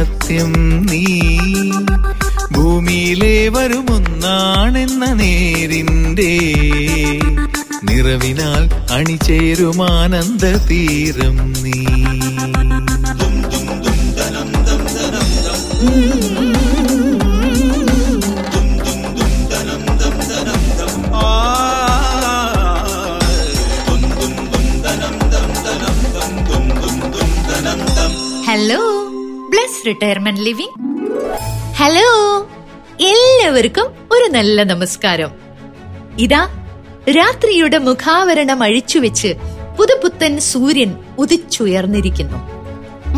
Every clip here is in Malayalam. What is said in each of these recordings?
സത്യം നീ ഭൂമിയിലെ വരുമൊന്നാണെന്ന നേരിന്റെ നിറവിനാൽ അണിചേരുമാനന്ദ തീരം നീ. റിട്ടയർമെന്റ് ലിവിംഗ് ഹലോ എല്ലാവർക്കും ഒരു നല്ല നമസ്കാരം. ഇതാ രാത്രിയുടെ മുഖാവരണം അഴിച്ചുവെച്ച് പുതുപുത്തൻ സൂര്യൻ ഉദിച്ചുയർന്നിരിക്കുന്നു.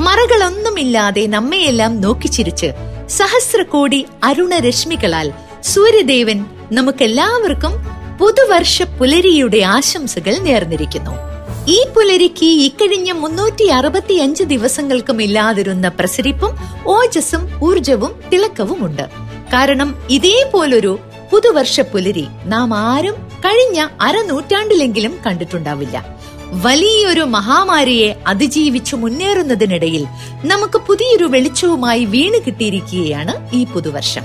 മറകളൊന്നുമില്ലാതെ നമ്മയെല്ലാം നോക്കിച്ചിരിച്ച് സഹസ്രകോടി അരുണരശ്മികളാൽ സൂര്യദേവൻ നമുക്കെല്ലാവർക്കും പുതുവർഷ പുലരിയുടെ ആശംസകൾ നേർന്നിരിക്കുന്നു. ഈ പുലരിക്ക് ഇക്കഴിഞ്ഞ മുന്നൂറ്റി അറുപത്തിയഞ്ച് ദിവസങ്ങൾക്കും ഇല്ലാതിരുന്ന പ്രസരിപ്പും ഓജസ്സും ഊർജവും തിളക്കവുമുണ്ട്. കാരണം ഇതേപോലൊരു പുതുവർഷ പുലരി നാം ആരും കഴിഞ്ഞ അരനൂറ്റാണ്ടിലെങ്കിലും കണ്ടിട്ടുണ്ടാവില്ല. വലിയൊരു മഹാമാരിയെ അതിജീവിച്ചു മുന്നേറുന്നതിനിടയിൽ നമുക്ക് പുതിയൊരു വെളിച്ചവുമായി വീണ് കിട്ടിയിരിക്കുകയാണ് ഈ പുതുവർഷം.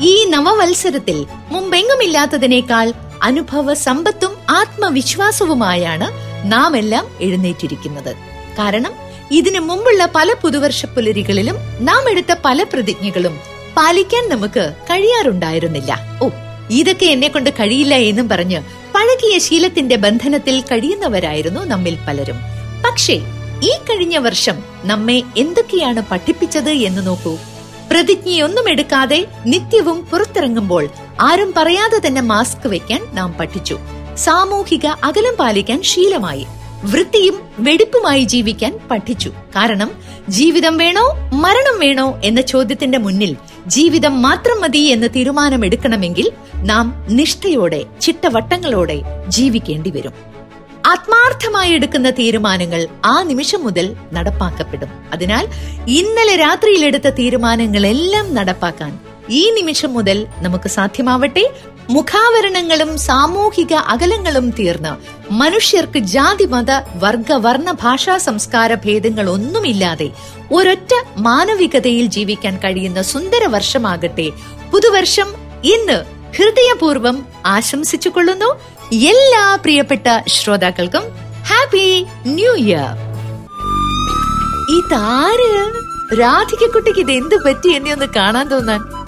ഈ നവവത്സരത്തിൽ മുമ്പെങ്ങുമില്ലാത്തതിനേക്കാൾ അനുഭവ സമ്പത്തും ആത്മവിശ്വാസവുമായാണ് നാം എല്ലാം എഴുന്നേറ്റിരിക്കുന്നത്. കാരണം ഇതിനു മുമ്പുള്ള പല പുതുവർഷ പുലരികളിലും നാം എടുത്ത പല പ്രതിജ്ഞകളും പാലിക്കാൻ നമുക്ക് കഴിയാറുണ്ടായിരുന്നില്ല. ഓ ഇതൊക്കെ എന്നെ കൊണ്ട് കഴിയില്ല എന്നും പറഞ്ഞ് പഴകിയ ശീലത്തിന്റെ ബന്ധനത്തിൽ കഴിയുന്നവരായിരുന്നു നമ്മിൽ പലരും. പക്ഷേ ഈ കഴിഞ്ഞ വർഷം നമ്മെ എന്തൊക്കെയാണ് പഠിപ്പിച്ചത് എന്ന് നോക്കൂ. പ്രതിജ്ഞയൊന്നും എടുക്കാതെ നിത്യവും പുറത്തിറങ്ങുമ്പോൾ ആരും പറയാതെ തന്നെ മാസ്ക് വെക്കാൻ നാം പഠിച്ചു. സാമൂഹിക അകലം പാലിക്കാൻ ശീലമായി വൃത്തിയും വെടിപ്പുമായി ജീവിക്കാൻ പഠിച്ചു. കാരണം ജീവിതം വേണോ മരണം വേണോ എന്ന ചോദ്യത്തിന്റെ മുന്നിൽ ജീവിതം മാത്രം മതി എന്ന് തീരുമാനമെടുക്കണമെങ്കിൽ നാം നിഷ്ഠയോടെ ചിട്ടവട്ടങ്ങളോടെ ജീവിക്കേണ്ടി വരും ആത്മാർത്ഥമായി എടുക്കുന്ന തീരുമാനങ്ങൾ ആ നിമിഷം മുതൽ നടപ്പാക്കപ്പെടും. അതിനാൽ ഇന്നലെ രാത്രിയിൽ എടുത്ത തീരുമാനങ്ങളെല്ലാം നടപ്പാക്കാൻ ഈ നിമിഷം മുതൽ നമുക്ക് സാധ്യമാവട്ടെ മുഖാവരണങ്ങളും സാമൂഹിക അകലങ്ങളും തീർന്ന് മനുഷ്യർക്ക് ജാതി മത വർഗ വർണ ഭാഷാ സംസ്കാര ഭേദങ്ങൾ ഒന്നുമില്ലാതെ ഒരൊറ്റ മാനവികതയിൽ ജീവിക്കാൻ കഴിയുന്ന സുന്ദര വർഷമാകട്ടെ. പുതുവർഷം ഇന്ന് ഹൃദയപൂർവം ആശംസിച്ചുകൊള്ളുന്നു. എല്ലാ പ്രിയപ്പെട്ട ശ്രോതാക്കൾക്കും ഹാപ്പി ന്യൂ ഇയർ. ഇതാര്? രാധികക്കുട്ടിക്ക് ഇത് എന്ത് പറ്റി? എന്നെ ഒന്ന് കാണാൻ തോന്നാൻ.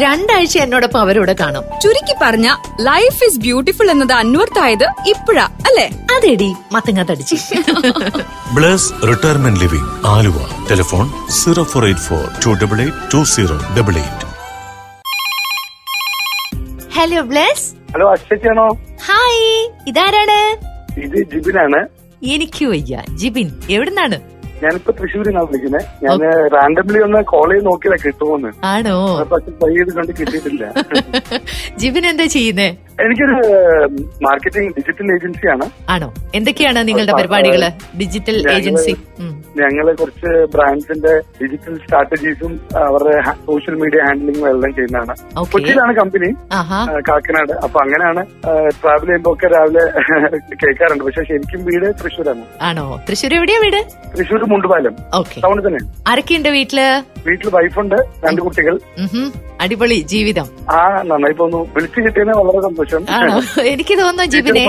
രണ്ടാഴ്ച എന്നോടൊപ്പം അവരോട് കാണും. ചുരുക്കി പറഞ്ഞ ലൈഫ് ഇസ് ബ്യൂട്ടിഫുൾ എന്നത് അന്വർത്ഥായത് ഇപ്പഴാ അല്ലെ? അതെടി മത്തങ്ങ തടിച്ച്. Bless retirement living Aluva. Telephone zero four eight four two double eight two zero double eight. Hello Bless. Hello അശ്വതിയാണോ? Hi ഇതാരാണ്? ഇത് ജിബിനാണ്. എനിക്ക് വയ്യ. ജിബിൻ എവിടുന്നാണ്? ഞാനിപ്പോ തൃശ്ശൂരിനാണ് വിളിക്കുന്നത് ഞാൻ റാൻഡംലി ഒന്ന് കോൾ ചെയ്ത് നോക്കിയതാ കിട്ടുമോന്ന് ആണോ? പക്ഷെ ട്രൈ ചെയ്ത് കണ്ട് കിട്ടിയിട്ടില്ല. ജിബിൻ എന്താ ചെയ്യുന്നേ? എനിക്കൊരു മാർക്കറ്റിംഗ് ഡിജിറ്റൽ ഏജൻസിയാണ്. ആണോ? എന്തൊക്കെയാണ് നിങ്ങളുടെ പരിപാടികൾ ഡിജിറ്റൽ ഏജൻസി. ഞങ്ങളെ കുറച്ച് ബ്രാൻഡ്സിന്റെ ഡിജിറ്റൽ സ്ട്രാറ്റജീസും അവരുടെ സോഷ്യൽ മീഡിയ ഹാൻഡിലിംഗും എല്ലാം ചെയ്യുന്നതാണ്. കൊച്ചിയിലാണ് കമ്പനി കാക്കനാട്. അപ്പൊ അങ്ങനെയാണ് ട്രാവൽ ചെയ്യുമ്പോ ഒക്കെ രാവിലെ കേൾക്കാറുണ്ട്. പക്ഷെ ശരിക്കും വീട് തൃശ്ശൂരാണ്. ആണോ? തൃശ്ശൂർ എവിടെയാ വീട്? തൃശ്ശൂർ മുണ്ടുപാലം. ടൗണിൽ തന്നെ. ആരൊക്കെയുണ്ട് വീട്ടിൽ? വീട്ടിൽ വൈഫുണ്ട് രണ്ട് കുട്ടികൾ. അടിപൊളി ജീവിതം. ആ നന്നായി പോന്നു വിളിച്ചു കിട്ടിയതിന് വളരെ സന്തോഷം. ആണോ? എനിക്ക് തോന്നുന്നു ജിബിനെ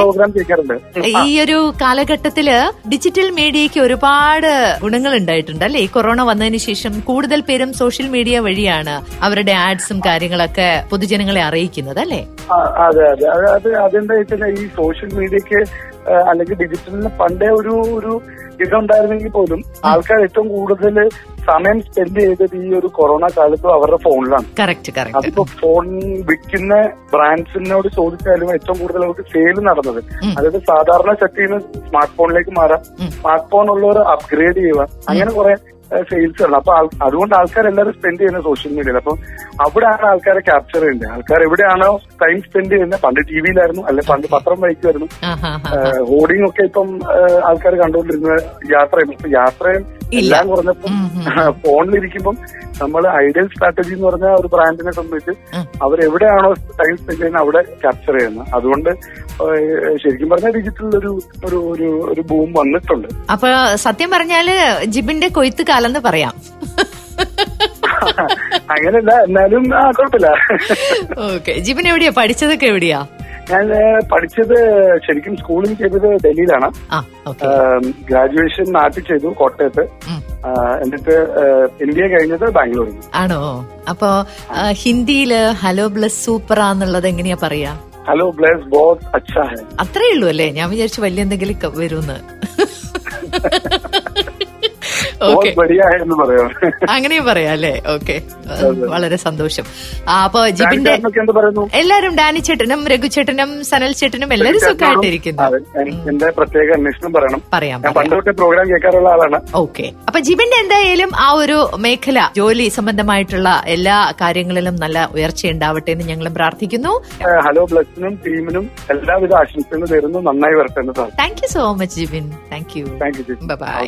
ഈ ഒരു കാലഘട്ടത്തിൽ ഡിജിറ്റൽ മീഡിയക്ക് ഒരുപാട് ഗുണങ്ങൾ ഉണ്ടായിട്ടുണ്ട് അല്ലേ? ഈ കൊറോണ വന്നതിന് ശേഷം കൂടുതൽ പേരും സോഷ്യൽ മീഡിയ വഴിയാണ് അവരുടെ ആഡ്സും കാര്യങ്ങളൊക്കെ പൊതുജനങ്ങളെ അറിയിക്കുന്നത് അല്ലേ? അതെ അതെ. അത് അത് അതെന്താ വെച്ചാൽ ഈ സോഷ്യൽ മീഡിയക്ക് അല്ലെങ്കിൽ ഡിജിറ്റലിന് പണ്ടേ ഒരു ഒരു ഇതുണ്ടായിരുന്നെങ്കിൽ പോലും ആൾക്കാർ ഏറ്റവും കൂടുതൽ സമയം സ്പെൻഡ് ചെയ്തത് ഈ ഒരു കൊറോണ കാലത്തും അവരുടെ ഫോണിലാണ് കറക്റ്റ് കറക്റ്റ് അതിപ്പോ ഫോൺ വിൽക്കുന്ന ബ്രാൻഡ്സിനോട് ചോദിച്ചാലും ഏറ്റവും കൂടുതൽ അവർക്ക് സെയിൽ നടന്നത്. അതായത് സാധാരണ സെറ്റിൽ നിന്ന് സ്മാർട്ട് ഫോണിലേക്ക് മാറാം. സ്മാർട്ട് ഫോൺ ഉള്ളവർ അപ്ഗ്രേഡ് ചെയ്യുക. അങ്ങനെ കുറെ സെയിൽസ് ഉള്ളത് അപ്പൊ അതുകൊണ്ട് ആൾക്കാർ എല്ലാവരും സ്പെൻഡ് ചെയ്യുന്നത് സോഷ്യൽ മീഡിയയിൽ അപ്പൊ അവിടെയാണ് ആൾക്കാരെ ക്യാപ്ചർ ചെയ്യുന്നത് ആൾക്കാർ എവിടെയാണോ ടൈം സ്പെൻഡ് ചെയ്യുന്നത് പണ്ട് ടി വിയിലായിരുന്നു അല്ലെ പണ്ട് പത്രം വായിക്കുമായിരുന്നു. ഹോർഡിംഗ് ഒക്കെ ഇപ്പം ആൾക്കാർ കണ്ടുകൊണ്ടിരുന്ന യാത്ര ഇപ്പൊ യാത്രയും എല്ലാം കുറഞ്ഞപ്പം. ഫോണിലിരിക്കുമ്പം നമ്മൾ ഐഡിയൽ സ്ട്രാറ്റജി എന്ന് പറഞ്ഞ ഒരു ബ്രാൻഡിനെ സംബന്ധിച്ച്. അവരെവിടെയാണോ ടൈം സ്പെൻഡ് ചെയ്യുന്നത് അവിടെ ക്യാപ്ചർ ചെയ്യുന്നത്. അതുകൊണ്ട് ശരിക്കും പറഞ്ഞാൽ ഡിജിറ്റൽ ഒരു ഒരു ഒരു ഒരു ബൂം വന്നിട്ടുണ്ട്. അപ്പൊ സത്യം പറഞ്ഞാൽ ജിബിന്റെ കൊയ്ത്ത് കാലം പറയാം. അങ്ങനല്ല എന്നാലും കുഴപ്പമില്ല. ഓക്കെ. ജിബിൻ എവിടെയാ? പഠിച്ചതൊക്കെ എവിടെയാ? ഞാൻ പഠിച്ചത് ശരിക്കും സ്കൂളിംഗ് ചെയ്തത് ഡൽഹിയിലാണ്. ഗ്രാജുവേഷൻ നാട്ടിൽ ചെയ്തു കോട്ടയത്ത്. എന്നിട്ട് ഇന്ത്യ കഴിഞ്ഞത് ബാംഗ്ലൂരിൽ ആണോ? അപ്പൊ ഹിന്ദിയിൽ ഹലോ ബ്ലസ് സൂപ്പറാന്നുള്ളത് എങ്ങനെയാ പറയാ? ഹലോ ബ്ലസ് ബോസ് അച്ഛാ അത്രേ ഉള്ളൂ അല്ലേ? ഞാൻ വിചാരിച്ചു വലിയ എന്തെങ്കിലും വരുമെന്ന് അങ്ങനെയും പറയാം അല്ലേ? ഓക്കെ വളരെ സന്തോഷം. അപ്പൊ ജിബിന്റെ എല്ലാരും ഡാനി ചേട്ടനും രഘു ചേട്ടനും സനൽ ചേട്ടനും എല്ലാരും സുഖമായിട്ടിരിക്കുന്നു. എന്റെ പ്രത്യേക അന്വേഷണം പറയണം. പറയാം ഞാൻ പറയാം. പണ്ട് തൊട്ടേ പ്രോഗ്രാം കേൾക്കാറുള്ള ആളാണ്. ഓക്കെ അപ്പൊ ജിബിന്റെ എന്തായാലും ആ ഒരു മേഖല ജോലി സംബന്ധമായിട്ടുള്ള എല്ലാ കാര്യങ്ങളിലും നല്ല ഉയർച്ച ഉണ്ടാവട്ടെ എന്ന് ഞങ്ങളും പ്രാർത്ഥിക്കുന്നു. ഹലോ ബ്ലസ്സിനും ടീമിനും എല്ലാവിധ ആശംസകളും നേരുന്നു. നന്നായി വരട്ടെ thank you so much Jibin thank you thank you bye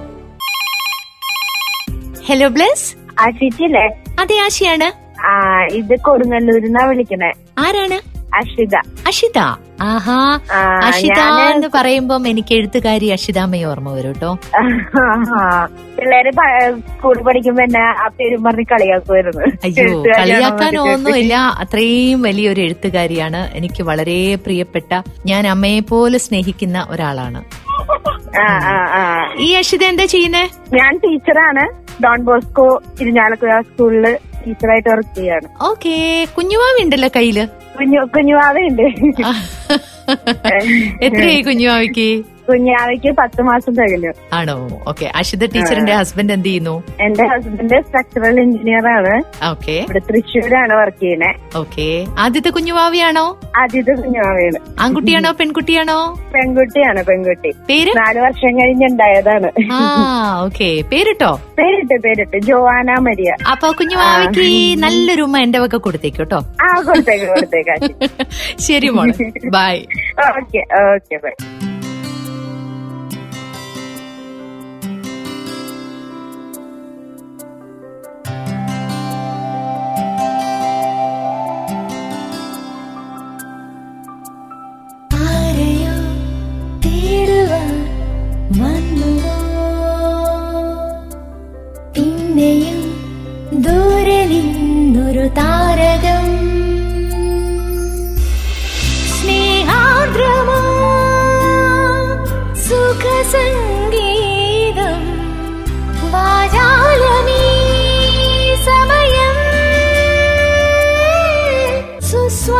Hello Bless അല്ലേ അതെ ആശയാണ്. ഇത് കൊടുങ്ങല്ലൂരിന്നാ വിളിക്കണേ. ആരാണ്? അഷിത. അഷിത. ആഹാ. അഷിത എന്ന് പറയുമ്പം എനിക്ക് എഴുത്തുകാരി അഷിതാമ്മയെ ഓർമ്മ വരും കേട്ടോ. പിള്ളേര് സ്കൂൾ സ്കൂളിൽ പഠിക്കുമ്പോ എന്നെ ആ പേരും പറഞ്ഞ് കളിയാക്കുമായിരുന്നു അയ്യോ കളിയാക്കാനോ ഒന്നുമില്ല അത്രയും വലിയൊരു എഴുത്തുകാരിയാണ്. എനിക്ക് വളരെ പ്രിയപ്പെട്ട ഞാൻ അമ്മയെ പോലെ സ്നേഹിക്കുന്ന ഒരാളാണ്. ഈ അഷിത എന്താ ചെയ്യുന്നേ? ഞാൻ ടീച്ചറാണ്. ഡോൺ ബോസ്കോ ഇരിഞ്ഞാലക്കുഴ സ്കൂളിൽ ടീച്ചറായിട്ട് വർക്ക് ചെയ്യാണ്. ഓക്കേ. കുഞ്ഞുമാവുണ്ടല്ലോ കയ്യിൽ? കുഞ്ഞു കുഞ്ഞുവാവയുണ്ട് എത്രയായി കുഞ്ഞുമാവിക്ക് കുഞ്ഞാവയ്ക്ക് പത്ത് മാസം തികഞ്ഞു ആണോ? ഓക്കെ അഷിത ടീച്ചറിന്റെ ഹസ്ബൻഡ് എന്ത് ചെയ്യുന്നു? എന്റെ ഹസ്ബൻഡ് സ്ട്രക്ചറൽ എഞ്ചിനീയർ ആണ്. ഓക്കെ ഇവിടെ തൃശ്ശൂരാണ് വർക്ക് ചെയ്യുന്നത് ഓക്കെ ആദ്യത്തെ കുഞ്ഞുവാവിയാണോ? ആദ്യത്തെ കുഞ്ഞുവാവിയാണ്. ആൺകുട്ടിയാണോ പെൺകുട്ടിയാണോ? പെൺകുട്ടിയാണ് പെൺകുട്ടി. പേര്? നാല് വർഷം കഴിഞ്ഞുണ്ടായതാണ് ആ ഓക്കെ പേരിട്ടോ? പേരിട്ട് പേരിട്ട്. Joanna Maria. അപ്പൊ കുഞ്ഞുവാവിക്ക് നല്ലൊരു ഉമ്മ എന്റെ വക കൊടുത്തേക്കോട്ടോ ആ കൊടുത്തേക്ക് കൊടുത്തേക്കാ. ശരി മോളെ. ബൈ ഓക്കെ ഓക്കെ ബൈ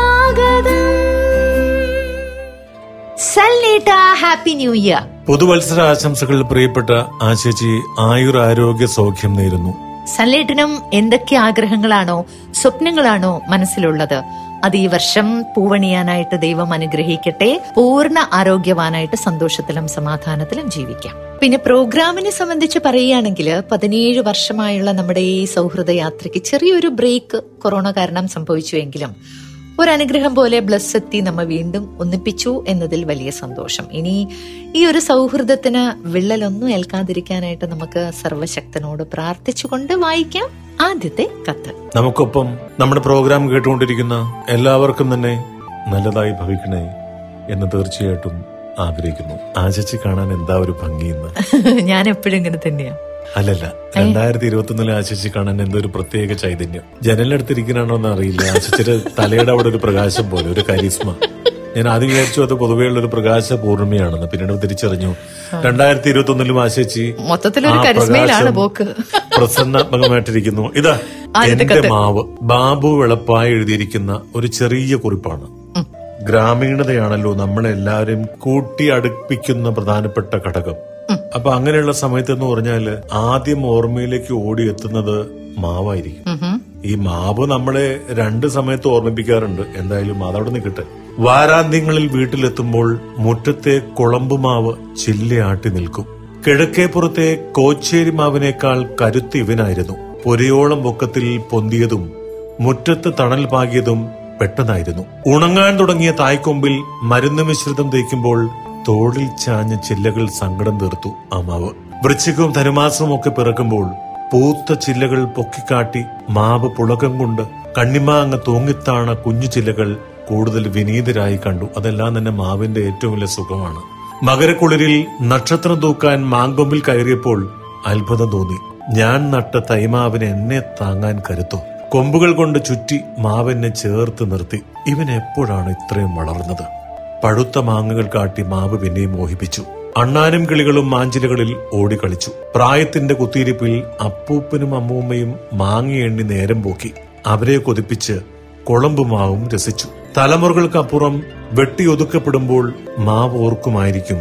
സുസ്വാഗതം സൽനേട്ട ഹാപ്പി ന്യൂ ഇയർ. പുതുവത്സര ആശംസകൾ പ്രിയപ്പെട്ട ആശേച്ചി ആയുർ ആരോഗ്യ സൗഖ്യം നേരുന്നു. സല്ലേട്ടനും എന്തൊക്കെ ആഗ്രഹങ്ങളാണോ സ്വപ്നങ്ങളാണോ മനസ്സിലുള്ളത്? അത് ഈ വർഷം പൂവണിയാനായിട്ട് ദൈവം അനുഗ്രഹിക്കട്ടെ. പൂർണ ആരോഗ്യവാനായിട്ട് സന്തോഷത്തിലും സമാധാനത്തിലും ജീവിക്കാം. പിന്നെ പ്രോഗ്രാമിനെ സംബന്ധിച്ച് പറയുകയാണെങ്കിൽ പതിനേഴ് വർഷമായുള്ള നമ്മുടെ ഈ സൗഹൃദ യാത്രയ്ക്ക് ചെറിയൊരു ബ്രേക്ക് കൊറോണ കാരണം സംഭവിച്ചുവെങ്കിലും ഒരു അനുഗ്രഹം പോലെ ബ്ലസ് എത്തി നമ്മ വീണ്ടും ഒന്നിപ്പിച്ചു എന്നതിൽ വലിയ സന്തോഷം. ഇനി ഈ ഒരു സൗഹൃദത്തിന് വിള്ളലൊന്നും ഏൽക്കാതിരിക്കാനായിട്ട് നമുക്ക് സർവശക്തനോട് പ്രാർത്ഥിച്ചുകൊണ്ട് വായിക്കാം ആദ്യത്തെ കത്ത്. നമുക്കൊപ്പം നമ്മുടെ പ്രോഗ്രാം കേട്ടുകൊണ്ടിരിക്കുന്ന എല്ലാവർക്കും തന്നെ നല്ലതായി ഭവിക്കണേ എന്ന് തീർച്ചയായിട്ടും ആഗ്രഹിക്കുന്നു. ആചിച്ച് കാണാൻ എന്താ ഒരു ഭംഗിയെന്ന് ഞാൻ എപ്പോഴും ഇങ്ങനെ തന്നെയാ. അല്ലല്ല രണ്ടായിരത്തി ഇരുപത്തി ഒന്നിലെ ആശിച്ച് കാണാൻ എന്തോ ഒരു പ്രത്യേക ചൈതന്യം. ജനലിനടുത്തിരിക്കണോ എന്ന് അറിയില്ല ആശിച്ചിട്ട് തലയുടെ അവിടെ ഒരു പ്രകാശം പോലെ ഒരു കരിസ്മ. ഞാൻ ആദ്യം വിചാരിച്ചു അത് പൊതുവെയുള്ള ഒരു പ്രകാശ പൂർണിമയാണെന്ന് പിന്നീട് തിരിച്ചറിഞ്ഞു. രണ്ടായിരത്തി ഇരുപത്തി ഒന്നിലും ആശിച്ച്. പ്രസന്നാത്മകമായിട്ടിരിക്കുന്നു. ഇതാ എന്റെ മാവ്. ബാബു വെളപ്പായി എഴുതിയിരിക്കുന്ന ഒരു ചെറിയ കുറിപ്പാണ്. ഗ്രാമീണതയാണല്ലോ നമ്മളെല്ലാവരും കൂട്ടി അടുപ്പിക്കുന്ന പ്രധാനപ്പെട്ട ഘടകം. അപ്പൊ അങ്ങനെയുള്ള സമയത്ത് എന്ന് പറഞ്ഞാൽ ആദ്യം ഓർമ്മയിലേക്ക് ഓടിയെത്തുന്നത് മാവായിരിക്കും. ഈ മാവ് നമ്മളെ രണ്ട് സമയത്ത് ഓർമ്മിപ്പിക്കാറുണ്ട്. എന്തായാലും അതവിടെ നിൽക്കട്ടെ വാരാന്ത്യങ്ങളിൽ വീട്ടിലെത്തുമ്പോൾ മുറ്റത്തെ കുളമ്പ് മാവ് ചില്ലയാട്ടി നിൽക്കും. കിഴക്കേപ്പുറത്തെ കോച്ചേരി മാവിനേക്കാൾ കരുത്ത് ഇവനായിരുന്നു. പൊരയോളം പൊക്കത്തിൽ പൊന്തിയതും മുറ്റത്ത് തണൽ പാകിയതും പെട്ടെന്നായിരുന്നു. ഉണങ്ങാൻ തുടങ്ങിയ തായ്ക്കൊമ്പിൽ മരുന്ന് മിശ്രിതം തേക്കുമ്പോൾ തോളിൽ ചാഞ്ഞ ചില്ലകൾ സങ്കടം തീർത്തു ആ മാവ് വൃശ്ചികവും ധനുമാസവും ഒക്കെ പിറക്കുമ്പോൾ പൂത്ത ചില്ലകൾ പൊക്കിക്കാട്ടി മാവ് പുളകം കൊണ്ട് കണ്ണിമാങ്ങ തൂങ്ങിത്താണ കുഞ്ഞു ചില്ലകൾ കൂടുതൽ വിനീതരായി കണ്ടു. അതെല്ലാം തന്നെ മാവിന്റെ ഏറ്റവും വലിയ സുഖമാണ്. മകരക്കുളിരിൽ നക്ഷത്രം തൂക്കാൻ മാങ്കൊമ്പിൽ കയറിയപ്പോൾ അത്ഭുതം തോന്നി. ഞാൻ നട്ട തൈമാവിന് എന്നെ താങ്ങാൻ കരുത്തു. കൊമ്പുകൾ കൊണ്ട് ചുറ്റി മാവെന്നെ ചേർത്ത് നിർത്തി. ഇവൻ എപ്പോഴാണ് ഇത്രയും വളർന്നത്? പഴുത്ത മാങ്ങകൾ കാട്ടി മാവ് പിന്നെയും മോഹിപ്പിച്ചു. അണ്ണാനും കിളികളും മാഞ്ചിലകളിൽ ഓടിക്കളിച്ചു. പ്രായത്തിന്റെ കുത്തിയിരിപ്പിൽ അപ്പൂപ്പനും അമ്മൂമ്മയും മാങ്ങ എണ്ണി നേരം പോക്കി. അവരെ കൊതിപ്പിച്ച് കുളമ്പുമാവും രസിച്ചു. തലമുറകൾക്കപ്പുറം വെട്ടിയൊതുക്കപ്പെടുമ്പോൾ മാവ് ഓർക്കുമായിരിക്കും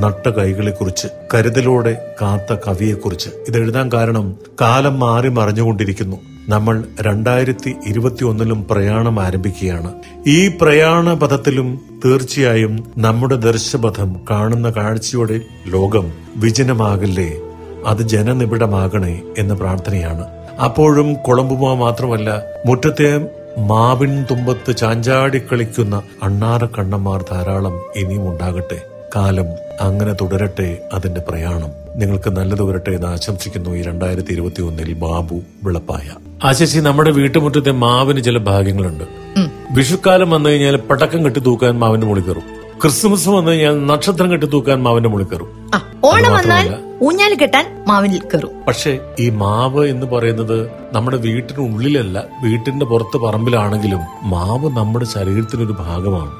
നട്ട കൈകളെക്കുറിച്ച് കരുതലോടെ കാത്ത കവിയെക്കുറിച്ച്. ഇതെഴുതാൻ കാരണം കാലം മാറി മറിഞ്ഞുകൊണ്ടിരിക്കുന്നു. നമ്മൾ രണ്ടായിരത്തി ഇരുപത്തി ഒന്നിലും പ്രയാണം ആരംഭിക്കുകയാണ്. ഈ പ്രയാണ പഥത്തിലും തീർച്ചയായും നമ്മുടെ ദർശപഥം കാണുന്ന കാഴ്ചയോടെ ലോകം വിജനമാകല്ലേ? അത് ജനനിബിഡമാകണേ എന്ന പ്രാർത്ഥനയാണ്. അപ്പോഴും കൊളമ്പുമ മാത്രമല്ല മുറ്റത്തെ മാവിൻ തുമ്പത്ത് ചാഞ്ചാടി കളിക്കുന്ന അണ്ണാറ കണ്ണന്മാർ ധാരാളം ഇനിയും ഉണ്ടാകട്ടെ. കാലം അങ്ങനെ തുടരട്ടെ അതിന്റെ പ്രയാണം. നിങ്ങൾക്ക് നല്ലത് വരട്ടെ എന്ന് ആശംസിക്കുന്നു ഈ രണ്ടായിരത്തി ഇരുപത്തി ഒന്നിൽ ബാബു വിളപ്പായ. ആശിച്ചി നമ്മുടെ വീട്ടുമുറ്റത്തെ മാവിന് ചില ഭാഗ്യങ്ങളുണ്ട്. വിഷുക്കാലം വന്നു കഴിഞ്ഞാൽ പടക്കം കെട്ടി തൂക്കാൻ മാവിന്റെ മുകളിൽ കയറും. ക്രിസ്മസ് വന്നു കഴിഞ്ഞാൽ നക്ഷത്രം കെട്ടി തൂക്കാൻ മാവിന്റെ മുകളിൽ കയറും. ഓണം വന്നാൽ ഊഞ്ഞാൽ കെട്ടാൻ മാവിൽ കയറും. പക്ഷേ ഈ മാവ് എന്ന് പറയുന്നത് നമ്മുടെ വീട്ടിനുള്ളിലല്ല വീട്ടിന്റെ പുറത്ത് പറമ്പിലാണെങ്കിലും മാവ് നമ്മുടെ ശരീരത്തിനൊരു ഭാഗമാണ്.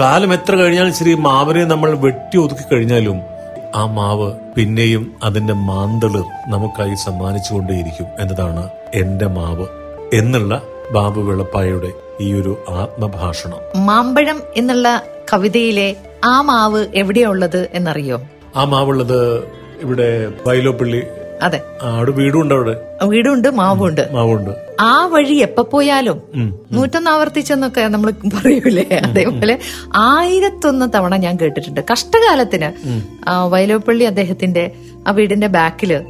കാലം എത്ര കഴിഞ്ഞാലും ശരി മാവിനെ നമ്മൾ വെട്ടി ഒതുക്കി കഴിഞ്ഞാലും ആ മാവ് പിന്നെയും അതിന്റെ മാന്തളിർ നമുക്കായി സമ്മാനിച്ചുകൊണ്ടേയിരിക്കും എന്നതാണ് എന്റെ മാവ് എന്നുള്ള ബാബു വെളപ്പായുടെ ഈ ഒരു ആത്മഭാഷണം. മാമ്പഴം എന്നുള്ള കവിതയിലെ ആ മാവ് എവിടെയുള്ളത് എന്നറിയോ? ആ മാവുള്ളത് ഇവിടെ വൈലോപ്പള്ളി അതെ. അവിടെ വീടുണ്ട് മാവും ഉണ്ട് മാവുണ്ട്. മാവുണ്ട്. ആ വഴി എപ്പോ പോയാലും നൂറ്റൊന്ന് ആവർത്തിച്ചെന്നൊക്കെ നമ്മൾ പറയൂലേ? അതേപോലെ ആയിരത്തൊന്ന് തവണ ഞാൻ കേട്ടിട്ടുണ്ട്. കഷ്ടകാലത്തിന് വയലോപ്പള്ളി അദ്ദേഹത്തിന്റെ ആ വീടിന്റെ ബാക്കിൽ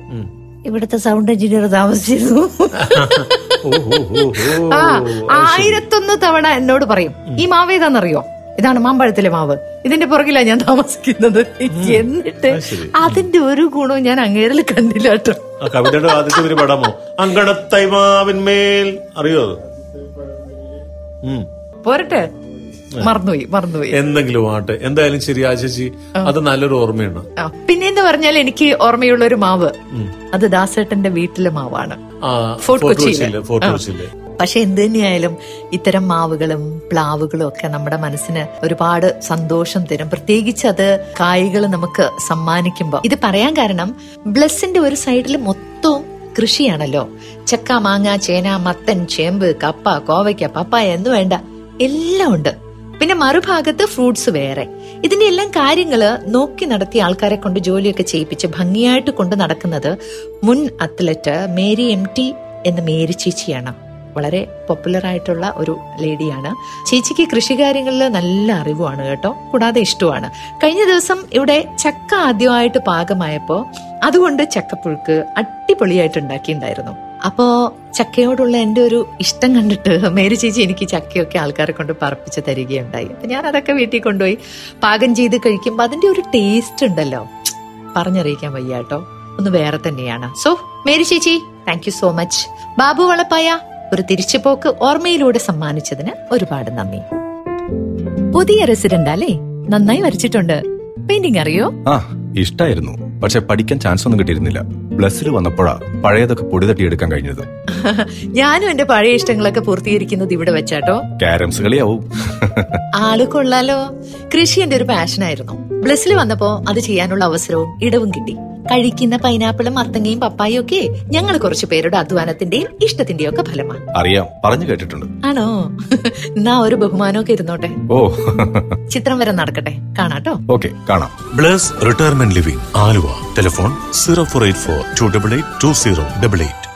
ഇവിടുത്തെ സൗണ്ട് എഞ്ചിനീയർ താമസിച്ചിരുന്നു. ആ ആയിരത്തൊന്ന് തവണ എന്നോട് പറയും ഈ മാവ് ഏതാണെന്നറിയോ ഇതാണ് മാമ്പഴത്തിലെ മാവ്. ഇതിന്റെ പുറകിലാ ഞാൻ താമസിക്കുന്നത്. എന്നിട്ട് അതിന്റെ ഒരു ഗുണവും ഞാൻ അങ്ങേരിൽ കണ്ടില്ല കേട്ടോ. ആ കവിതയുടെ ആദ്യത്തെ ഒരു പടമോ? അങ്കണത്തൈമാവിന്മേൽ അറിയോ. പോരട്ടെ. മറന്നുപോയി മറന്നുപോയി. എന്തെങ്കിലും ആട്ടെ എന്തായാലും ശരി ആശേഷി അത് നല്ലൊരു ഓർമ്മയാണ് പിന്നെന്ന് പറഞ്ഞാൽ എനിക്ക് ഓർമ്മയുള്ള ഒരു മാവ് അത് ദാസേട്ടന്റെ വീട്ടിലെ മാവാണ്. ഫോർട്ട് കൊച്ചിയിലെ. പക്ഷെ എന്ത് തന്നെയായാലും ഇത്തരം മാവുകളും പ്ലാവുകളും ഒക്കെ നമ്മുടെ മനസ്സിന് ഒരുപാട് സന്തോഷം തരും. പ്രത്യേകിച്ച് അത് കായ്കൾ നമുക്ക് സമ്മാനിക്കുമ്പോൾ ഇത് പറയാൻ കാരണം ബ്ലസ്സിന്റെ ഒരു സൈഡിൽ മൊത്തവും കൃഷിയാണല്ലോ. ചക്ക മാങ്ങ ചേന മത്തൻ ചേമ്പ് കപ്പ കോവയ്ക്ക പപ്പായ എന്ന് വേണ്ട എല്ലാം ഉണ്ട്. പിന്നെ മറുഭാഗത്ത് ഫ്രൂട്ട്സ് വേറെ. ഇതിന്റെ എല്ലാം കാര്യങ്ങൾ നോക്കി നടത്തിയ ആൾക്കാരെ കൊണ്ട് ജോലിയൊക്കെ ചെയ്യിപ്പിച്ച് ഭംഗിയായിട്ട് കൊണ്ട് നടക്കുന്നത് മുൻ അത്ലറ്റ് മേരി എം ടി എന്ന മേരി ചേച്ചിയാണ്. വളരെ പോപ്പുലർ ആയിട്ടുള്ള ഒരു ലേഡിയാണ്. ചേച്ചിക്ക് കൃഷികാര്യങ്ങളിൽ നല്ല അറിവുമാണ് കേട്ടോ. കൂടാതെ ഇഷ്ടമാണ് കഴിഞ്ഞ ദിവസം ഇവിടെ ചക്ക ആദ്യമായിട്ട് പാകമായപ്പോ അതുകൊണ്ട് ചക്കപ്പുഴുക്ക് അടിപൊളിയായിട്ട് ഉണ്ടാക്കിയിട്ടുണ്ടായിരുന്നു അപ്പോ ചക്കയോടുള്ള എന്റെ ഒരു ഇഷ്ടം കണ്ടിട്ട് മേരി ചേച്ചി എനിക്ക് ചക്കയൊക്കെ ആൾക്കാരെ കൊണ്ട് പറപ്പിച്ച് തരികയുണ്ടായി. അപ്പൊ ഞാൻ അതൊക്കെ വീട്ടിൽ കൊണ്ടുപോയി പാകം ചെയ്ത് കഴിക്കുമ്പോൾ അതിന്റെ ഒരു ടേസ്റ്റ് ഉണ്ടല്ലോ. പറഞ്ഞറിയിക്കാൻ വയ്യ കേട്ടോ. ഒന്ന് വേറെ തന്നെയാണ്. സോ മേരി ചേച്ചി thank you so much Babu Valappaya ഒരു തിരിച്ചുപോക്ക് ഓർമ്മയിലൂടെ സമ്മാനിച്ചതിന് ഒരുപാട് നന്ദി. പുതിയ റെസിഡന്റ് അല്ലേ? നന്നായി വരച്ചിട്ടുണ്ട്. പെയിന്റിംഗ് അറിയോ? ആ ഇഷ്ടായിരുന്നു. പക്ഷെ പഠിക്കാൻ ചാൻസ് ഒന്നും കിട്ടിയിരുന്നില്ല. പ്ലസ്സിൽ വന്നപ്പോഴാ പഴയതൊക്കെ പൊടി തട്ടിയെടുക്കാൻ കഴിഞ്ഞത്. ഞാനും എന്റെ പഴയ ഇഷ്ടങ്ങളൊക്കെ പൂർത്തീകരിക്കുന്നത് ഇവിടെ വെച്ചാട്ടോ. കാരംസ് കളിയാവും. ആൾ കൊള്ളാലോ. കൃഷി എന്റെ ഒരു പാഷനായിരുന്നു ബ്ലസ്സിൽ വന്നപ്പോ അത് ചെയ്യാനുള്ള അവസരവും ഇടവും കിട്ടി. കഴിക്കുന്ന പൈനാപ്പിളും മത്തങ്ങയും പപ്പായും ഒക്കെ ഞങ്ങൾ കുറച്ചു പേരുടെ അധ്വാനത്തിന്റെയും ഇഷ്ടത്തിന്റെയും ഒക്കെ ഫലമാണ്. അറിയാം. പറഞ്ഞു കേട്ടിട്ടുണ്ട്. ആണോ? എന്നാ ഒരു ബഹുമാനമൊക്കെ ഇരുന്നോട്ടെ. ഓ. ചിത്രം വരെ നടക്കട്ടെ. കാണാട്ടോ. ഓക്കെ കാണാം. Bless retirement living Aluva. Telephone zero four eight four two double eight two zero double eight.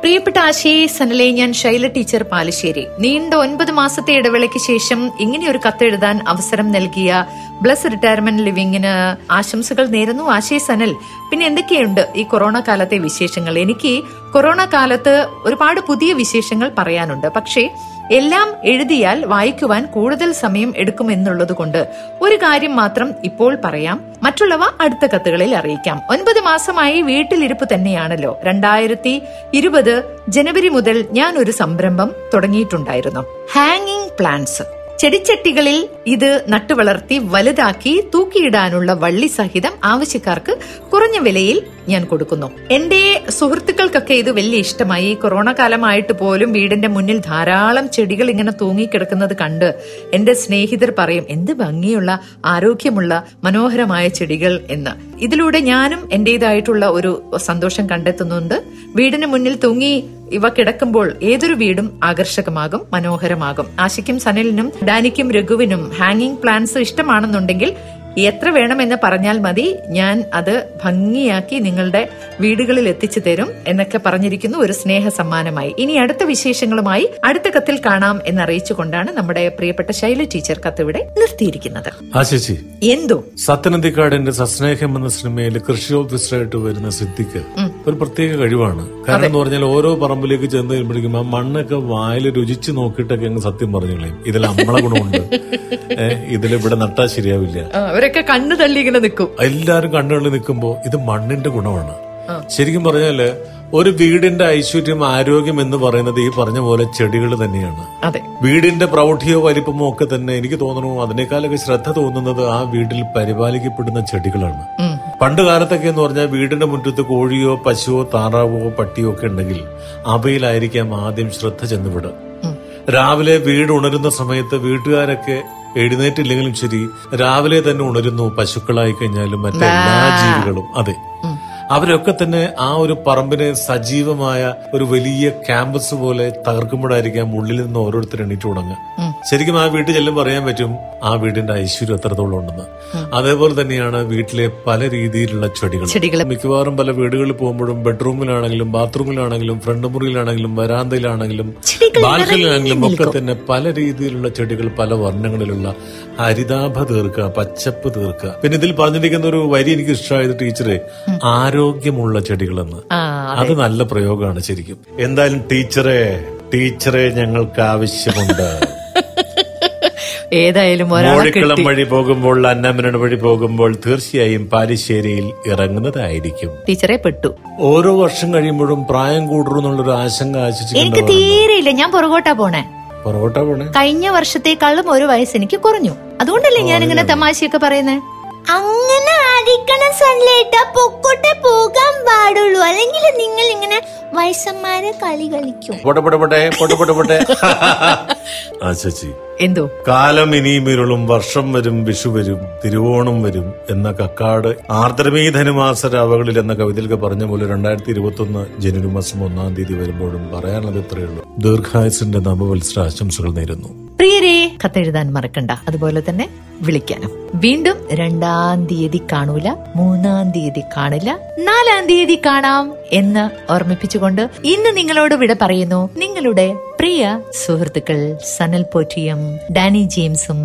പ്രിയപ്പെട്ട ആശയെ സനലെ ഞാൻ ശൈല ടീച്ചർ പാലശ്ശേരി. നീണ്ട ഒൻപത് മാസത്തെ ഇടവേളയ്ക്ക് ശേഷം ഇങ്ങനെയൊരു കത്തെഴുതാൻ അവസരം നൽകിയ ബ്ലസ് റിട്ടയർമെന്റ് ലിവിംഗിന് ആശംസകൾ നേരുന്നു. ആശയ സനൽ പിന്നെ എന്തൊക്കെയുണ്ട് ഈ കൊറോണ കാലത്തെ വിശേഷങ്ങൾ? എനിക്ക് കൊറോണ കാലത്ത് ഒരുപാട് പുതിയ വിശേഷങ്ങൾ പറയാനുണ്ട്. പക്ഷേ എല്ലാം എഴുതിയാൽ വായിക്കുവാൻ കൂടുതൽ സമയം എടുക്കുമെന്നുള്ളത് കൊണ്ട് ഒരു കാര്യം മാത്രം ഇപ്പോൾ പറയാം. മറ്റുള്ളവ അടുത്ത കത്തുകളിൽ അറിയിക്കാം. ഒൻപത് മാസമായി വീട്ടിലിരുപ്പ് തന്നെയാണല്ലോ. രണ്ടായിരത്തി ഇരുപത് ജനുവരി മുതൽ ഞാൻ ഒരു സംരംഭം തുടങ്ങിയിട്ടുണ്ടായിരുന്നു. ഹാങ്ങിങ് പ്ലാന്റ്സ് ചെടിച്ചട്ടികളിൽ ഇത് നട്ടുവളർത്തി വലുതാക്കി തൂക്കിയിടാനുള്ള വള്ളി സഹിതം ആവശ്യക്കാർക്ക് കുറഞ്ഞ വിലയിൽ ഞാൻ കൊടുക്കുന്നു. എന്റെ സുഹൃത്തുക്കൾക്കൊക്കെ ഇത് വലിയ ഇഷ്ടമായി. കൊറോണ കാലമായിട്ട് പോലും വീടിന്റെ മുന്നിൽ ധാരാളം ചെടികൾ ഇങ്ങനെ തൂങ്ങിക്കിടക്കുന്നത് കണ്ട് എന്റെ സ്നേഹിതർ പറയും എന്ത് ഭംഗിയുള്ള ആരോഗ്യമുള്ള മനോഹരമായ ചെടികൾ എന്ന്. ഇതിലൂടെ ഞാനും എന്റേതായിട്ടുള്ള ഒരു സന്തോഷം കണ്ടെത്തുന്നുണ്ട്. വീടിന് മുന്നിൽ തൂങ്ങി ഇവ കിടക്കുമ്പോൾ ഏതൊരു വീടും ആകർഷകമാകും മനോഹരമാകും. ആശിക്കും സനലിനും ഡാനിക്കും രഘുവിനും ഹാങ്ങിങ് പ്ലാന്റ്സ് ഇഷ്ടമാണെന്നുണ്ടെങ്കിൽ എത്ര വേണമെന്ന് പറഞ്ഞാൽ മതി. ഞാൻ അത് ഭംഗിയാക്കി നിങ്ങളുടെ വീടുകളിൽ എത്തിച്ചു തരും എന്നൊക്കെ പറഞ്ഞിരിക്കുന്നു ഒരു സ്നേഹ സമ്മാനമായി ഇനി അടുത്ത വിശേഷങ്ങളുമായി അടുത്ത കത്തിൽ കാണാം എന്നറിയിച്ചുകൊണ്ടാണ് നമ്മുടെ പ്രിയപ്പെട്ട ശൈല ടീച്ചർ കത്ത് ഇവിടെ നിർത്തിയിരിക്കുന്നത്. ആ ചേച്ചി. എന്തോ? സത്യനന്ദിക്കാടിന്റെ സസ്നേഹം എന്ന സിനിമയിൽ കൃഷി ഓഫീസറായിട്ട് വരുന്ന സിദ്ധിക്ക് ഒരു പ്രത്യേക കഴിവാണ്. കാരണം എന്ന് പറഞ്ഞാൽ ഓരോ പറമ്പിലേക്ക് ചെന്ന് കഴിയുമ്പോഴേക്കും ആ മണ്ണൊക്കെ വായിൽ രുചിച്ച് നോക്കിയിട്ടൊക്കെ അങ്ങ് സത്യം പറഞ്ഞു കളയും ഇതിൽ അമ്മള ഗുണമുണ്ട്. ഏഹ് ഇവിടെ നട്ടാ ശരിയാവില്ല. അവരൊക്കെ കണ്ണു തള്ളി ഇങ്ങനെ നിൽക്കും. എല്ലാരും കണ്ണുകളിൽ നിൽക്കുമ്പോ ഇത് മണ്ണിന്റെ ഗുണമാണ്. ശരിക്കും പറഞ്ഞാൽ ഒരു വീടിന്റെ ഐശ്വര്യം ആരോഗ്യം എന്ന് പറയുന്നത് ഈ പറഞ്ഞ പോലെ ചെടികൾ തന്നെയാണ്. അതെ. വീടിന്റെ പ്രൗഢിയോ വലിപ്പമോ ഒക്കെ തന്നെ എനിക്ക് തോന്നുന്നു അതിനേക്കാളൊക്കെ ശ്രദ്ധ തോന്നുന്നത് ആ വീട്ടിൽ പരിപാലിക്കപ്പെടുന്ന ചെടികളാണ്. പണ്ട് കാലത്തൊക്കെ എന്ന് പറഞ്ഞാൽ വീടിന്റെ മുറ്റത്ത് കോഴിയോ പശുവോ താറാവോ പട്ടിയോ ഒക്കെ ഉണ്ടെങ്കിൽ അവയിലായിരിക്കാം ആദ്യം ശ്രദ്ധ ചെന്നുവിടുക. രാവിലെ വീട് ഉണരുന്ന സമയത്ത് വീട്ടുകാരൊക്കെ എഴുന്നേറ്റില്ലെങ്കിലും ശരി രാവിലെ തന്നെ ഉണരുന്നു പശുക്കളായി കഴിഞ്ഞാലും മറ്റെല്ലാ ജീവികളും. അതെ. അവരൊക്കെ തന്നെ ആ ഒരു പറമ്പിനെ സജീവമായ ഒരു വലിയ ക്യാമ്പസ് പോലെ തകർക്കുമ്പോഴായിരിക്കാം ഉള്ളിൽ നിന്ന് ഓരോരുത്തർ എണീറ്റ് തുടങ്ങുക ശരിക്കും ആ വീട്ടിൽ ചെല്ലുമ്പോൾ പറയാൻ പറ്റും ആ വീടിന്റെ ഐശ്വര്യം എത്രത്തോളം ഉണ്ടെന്ന്. അതേപോലെ തന്നെയാണ് വീട്ടിലെ പല രീതിയിലുള്ള ചെടികൾ മിക്കവാറും പല വീടുകളിൽ പോകുമ്പോഴും ബെഡ്റൂമിലാണെങ്കിലും ബാത്റൂമിലാണെങ്കിലും ഫ്രണ്ട് മുറിയിലാണെങ്കിലും വരാന്തയിലാണെങ്കിലും ബാൽക്കണിയിലാണെങ്കിലും ഒക്കെ തന്നെ പല രീതിയിലുള്ള ചെടികൾ പല വർണങ്ങളിലുള്ള ഹരിതാഭ തീർക്കുക പച്ചപ്പ് തീർക്കുക പിന്നെ ഇതിൽ പറഞ്ഞിരിക്കുന്ന ഒരു വരി എനിക്ക് ഇഷ്ടമായത് ടീച്ചറെ ആരോഗ്യമുള്ള ചെടികളെന്ന്. അത്. നല്ല പ്രയോഗമാണ് ശരിക്കും. എന്തായാലും ടീച്ചറെ ടീച്ചറെ ഞങ്ങൾക്ക് ആവശ്യമുണ്ട്. ഏതായാലും മോഴിക്കുളം വഴി പോകുമ്പോൾ അന്നമനട് വഴി പോകുമ്പോൾ തീർച്ചയായും പാലിശ്ശേരിയിൽ ഇറങ്ങുന്നതായിരിക്കും. ടീച്ചറെ പെട്ടു. ഓരോ വർഷം കഴിയുമ്പോഴും പ്രായം കൂടുന്നു എന്നുള്ളൊരു ആശങ്ക എനിക്ക് തീരെയില്ല. ഞാൻ പുറകോട്ടാ പോണേ. പുറകോട്ടാ പോണേ? കഴിഞ്ഞ വർഷത്തേക്കാളും ഒരു വയസ്സ് എനിക്ക് കുറഞ്ഞു. അതുകൊണ്ടല്ലേ ഞാൻ ഇങ്ങനെ തമാശയൊക്കെ പറയുന്നേ? അങ്ങനെ ആയിരിക്കണം സൺലൈറ്റ്. പൊക്കോട്ടെ പോകാൻ പാടുള്ളൂ. അല്ലെങ്കിൽ നിങ്ങൾ ഇങ്ങനെ വയസ്സന്മാരെ കളി കളിക്കും. പോട്ടെ പോട്ടെ പോട്ടെ പോട്ടെ പോട്ടെ പോട്ടെ. ആ ചേച്ചി. എന്തോ? കാലം ഇനിയും ഇരുളും വർഷം വരും വിഷു വരും തിരുവോണം വരും എന്ന കക്കാട് ആർദ്രമീ ധനുമാസ രാവകളിൽ എന്ന കവിതയിലൊക്കെ പറഞ്ഞ പോലെ രണ്ടായിരത്തി ഇരുപത്തി ഒന്ന് ജനുവരി മാസം ഒന്നാം തീയതി വരുമ്പോഴും പറയാനുള്ളത് ഇത്രയേ ഉള്ളൂ ദീർഘായുസിന്റെ നവവത്സര ആശംസകൾ നേരുന്നു. പ്രിയരെ കത്തെഴുതാൻ മറക്കണ്ട. അതുപോലെ തന്നെ വിളിക്കാനും. വീണ്ടും രണ്ടാം തീയതി കാണൂല മൂന്നാം തീയതി കാണില്ല നാലാം തീയതി കാണാം എന്ന് ഓർമ്മിപ്പിച്ചുകൊണ്ട് ഇന്ന് നിങ്ങളോട് വിട പറയുന്നു നിങ്ങളുടെ പ്രിയ സുഹൃത്തുക്കൾ സനൽ പോറ്റിയും ഡാനി ജെയിംസും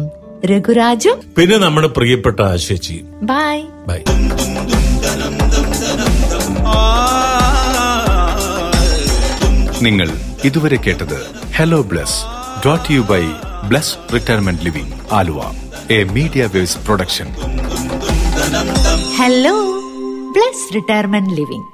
രഘുരാജും. പിന്നെ നമ്മുടെ പ്രിയപ്പെട്ട ആശേച്ചി. ബൈ ബൈ നിങ്ങൾ ഇതുവരെ കേട്ടത് hello Bless dot you by Bless retirement living Aluva. A media waves production hello Bless retirement living